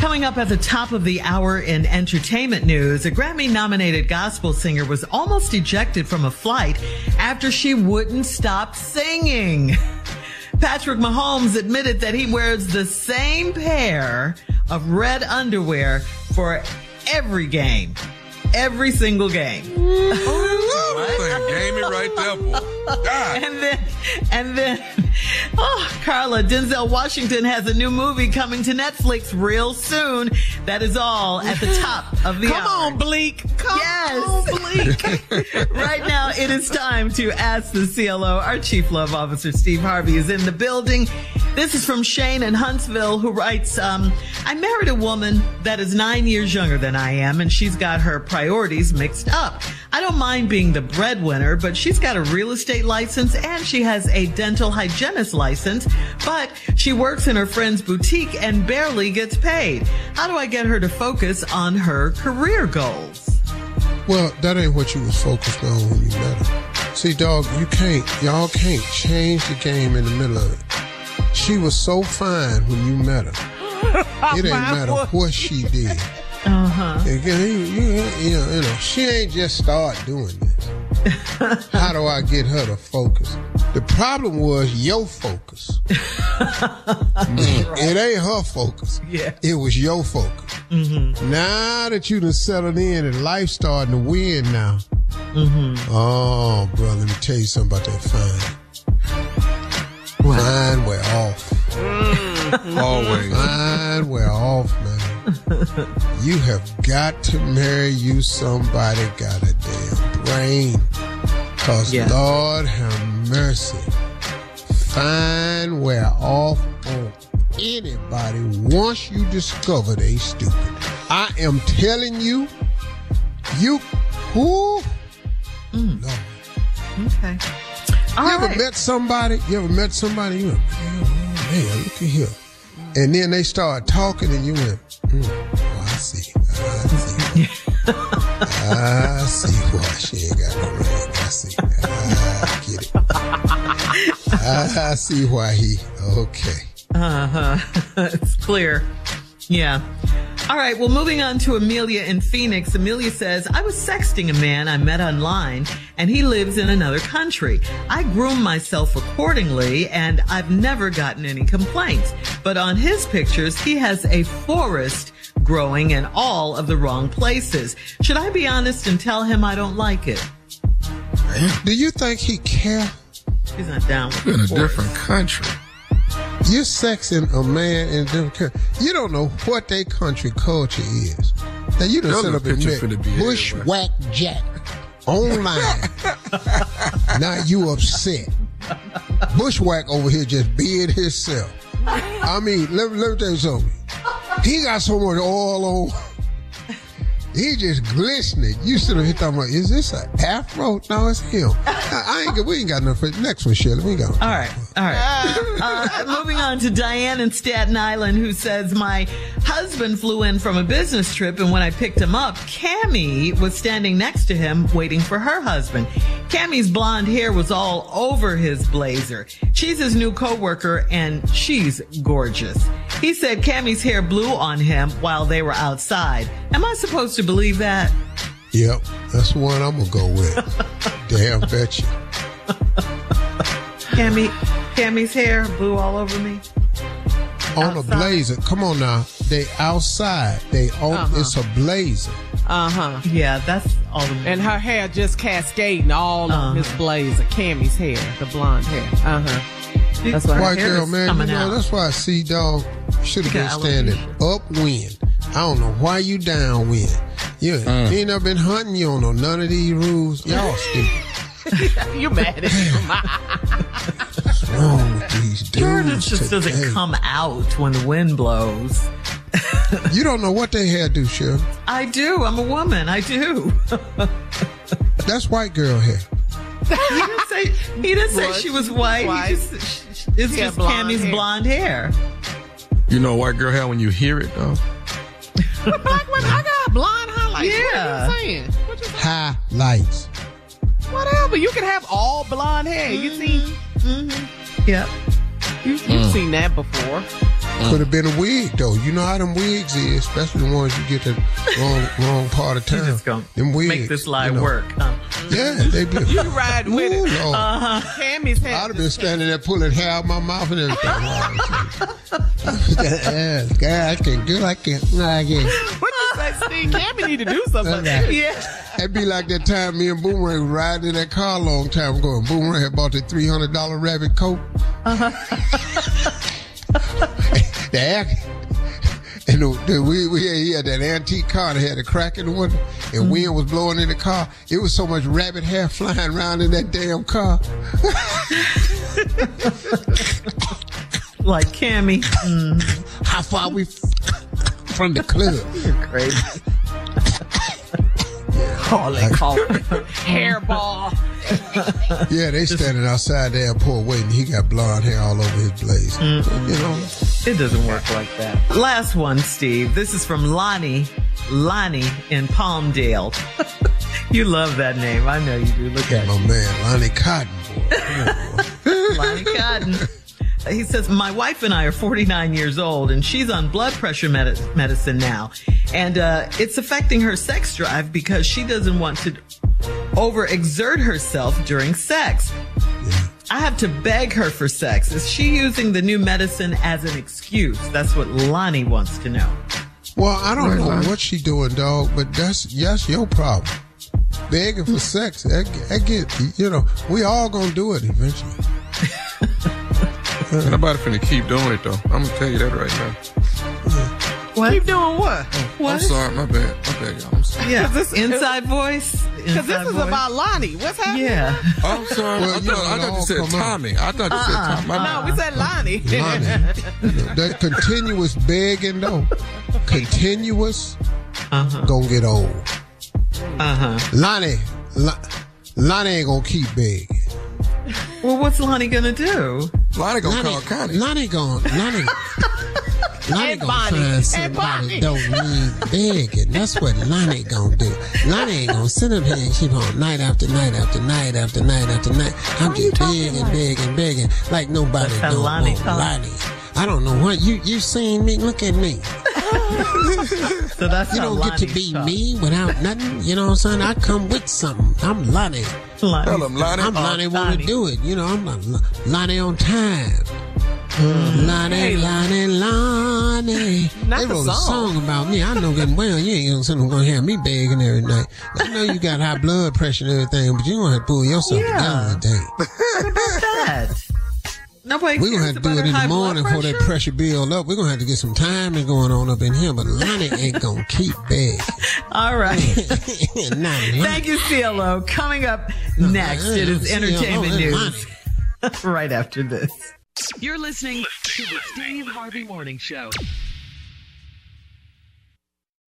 Coming up at the top of the hour in entertainment news, a Grammy nominated gospel singer was almost ejected from a flight after she wouldn't stop singing. Patrick Mahomes admitted that he wears the same pair of red underwear for every game. Every single game. Oh, game it right there, boy. God. And then, and then, oh, Carla, Denzel Washington has a new movie coming to Netflix real soon. That is all at the top of the Come hour. on, Bleak. Come Yes. on, Bleak. right now, it is time to ask the CLO. Our Chief Love Officer, Steve Harvey, is in the building. This is from Shane in Huntsville, who writes, um, I married a woman that is nine years younger than I am, and she's got her priorities mixed up. I don't mind being the breadwinner, but she's got a real estate license and she has a dental hygienist license, but she works in her friend's boutique and barely gets paid. How do I get her to focus on her career goals? Well, that ain't what you was focused on when you met her. See, dog, you can't, y'all can't change the game in the middle of it. She was so fine when you met her. It ain't matter what she did. Uh huh. You, you, you, you know, you know, she ain't just start doing this. How do I get her to focus? The problem was your focus. It ain't her focus. Yeah. It was your focus. Mm-hmm. Now that you done settled in and life starting to win now. Mm-hmm. Oh, brother, let me tell you something about that fine. Fine, wear off. Always. Fine, wear off, man. You have got to marry you somebody got a damn brain. Cause Yeah. Lord have mercy. Fine, wear off on anybody once you discover they stupid. I am telling you, you who mm. Lord. Okay. All you ever right. met somebody? You ever met somebody? You went, oh, man, look at here. And then they start talking, and you went, mm, oh, I see. I see. I see why she ain't got no ring. I see. I get it. I see why he. Okay. Uh-huh. it's clear. Yeah. All right. Well, moving on to Amelia in Phoenix. Amelia says, I was sexting a man I met online and he lives in another country. I groom myself accordingly and I've never gotten any complaints. But on his pictures, he has a forest growing in all of the wrong places. Should I be honest and tell him I don't like it? Do you think he care? He's not down with in a forest. different country. You're sexing a man in a different country. You don't know what their country culture is. Now you done set up and met finna be here, Bushwhack Jack online. now you upset. Bushwhack over here just being himself. I mean, let, me- let me tell you something. He got so much oil on. He just glistening. You sit up here talking about, is this an afro? No, it's him. I, I ain't, we ain't got enough for the next one, Shirley. We got All right, all right. Uh, moving on to Diane in Staten Island, who says my husband flew in from a business trip, and when I picked him up, Cammy was standing next to him, waiting for her husband. Cammy's blonde hair was all over his blazer. She's his new coworker, and she's gorgeous. He said Cammy's hair blew on him while they were outside. Am I supposed to believe that? Yep, that's the one I'm gonna go with. Damn bet you. Cammy, Cammy's hair blew all over me. On a blazer. Come on now. They outside. They on Uh-huh. it's a blazer. Uh huh. Yeah, that's all the. And her hair just cascading all on his blazer, Cammy's hair, the blonde hair. Uh huh. That's why her White girl, man, you know, out. that's why I see dog should have been standing upwind. I don't know why you downwind. You, uh. you ain't never been hunting, you don't know none of these rules. Y'all stupid. you mad at him? What's wrong with these dudes? Jordan just today? doesn't come out when the wind blows. You don't know what they hair do, Shirley. I do. I'm a woman. I do. That's white girl hair. he didn't say, he didn't say she was white. White. He just, sh- sh- it's Yeah, just blonde Cammy's hair. blonde hair. You know white girl hair when you hear it though. Black women, I got blonde highlights. Yeah. What are you saying? What you Highlights. Whatever. You can have all blonde hair. You mm-hmm. see? Mm-hmm. Yep. You, you've Mm. seen that before. Mm. Could have been a wig though. You know how them wigs is, especially the ones you get the wrong wrong part of town. just gonna them wigs. Make this lie you know. work. Huh? Yeah, they be. You ride with Ooh, it. Lord. Uh-huh. Cammy's hair. I'd have been standing there pulling hair out my mouth and everything. yeah, God, I can do. I can. I can. What you say, Steve? Cammy need to do something. Yeah. It'd be like that time me and Boomerang riding in that car a long time ago, and Boomerang had bought the three hundred dollar rabbit coat. Uh the air, and the, the, we, we he had that antique car that had a crack in the window, and mm-hmm. wind was blowing in the car. It was so much rabbit hair flying around in that damn car. Like Cammy. Mm. How far we from the club? You're crazy. Call it, call it. Hairball. Yeah, they standing outside the airport waiting. He got blonde hair all over his blazer. Mm-hmm. You know, It doesn't work like that. Last one, Steve. This is from Lonnie. Lonnie in Palmdale. you love that name. I know you do. Look at my man, Lonnie Cotton. Boy. Lonnie Cotton. He says, My wife and I are 49 years old, and she's on blood pressure medi- medicine now. And uh, it's affecting her sex drive because she doesn't want to overexert herself during sex. I have to beg her for sex. Is she using the new medicine as an excuse? That's what Lonnie wants to know. Well, I don't know what she doing, dog, but that's that's your problem. Begging for sex, that, that get you know, we all gonna do it eventually. Ain't Nobody finna keep doing it though. I'm gonna tell you that right now. What? Keep doing what? What? I'm sorry, my bad. My bad, y'all. I'm sorry. Yeah, this- inside voice. Because this Inside is about Lonnie. What's happening? Yeah. Oh, I'm sorry. Well, I you know, thought, I thought you said come out. Tommy. I thought you said Uh-uh. Tommy. My No, we said Lonnie. Lonnie, that continuous begging though, continuous, Uh-huh. gonna get old. Uh-huh. Lonnie, Lon- Lonnie ain't gonna keep begging. Well, what's Lonnie gonna do? Lonnie gonna Lonnie, call Connie. Lonnie gonna Lonnie. Lonnie gonna Bonnie. find somebody don't need begging. That's what Lonnie gonna do. Lonnie ain't gonna sit up here and keep on night after night after night after night after night. I'm just begging, begging, begging, like nobody don't Lonnie want talks. Lonnie. I don't know what you you seen me. Look at me. So that's You don't get to be talks. me without nothing. You know what I'm saying? I come with something. I'm Lonnie. Lonnie. Tell him, Lonnie. I'm Lonnie want Lonnie. to do it. You know, I'm not Lonnie on time. Mm. Lonnie, Lonnie, Lonnie. Not they the wrote a song. song about me. I know good well you ain't gonna, sit- gonna hear me begging every night. I know you got high blood pressure and everything, but you gonna have to pull yourself Yeah. together today. What about that? Nobody We're gonna have to do it in the morning before that pressure? pressure build up. We're gonna have to get some timing going on up in here, but Lonnie ain't gonna keep big. All right. Thank you, CLO. Coming up next, it is entertainment that's news. right after this. You're listening to the Steve Harvey Morning Show.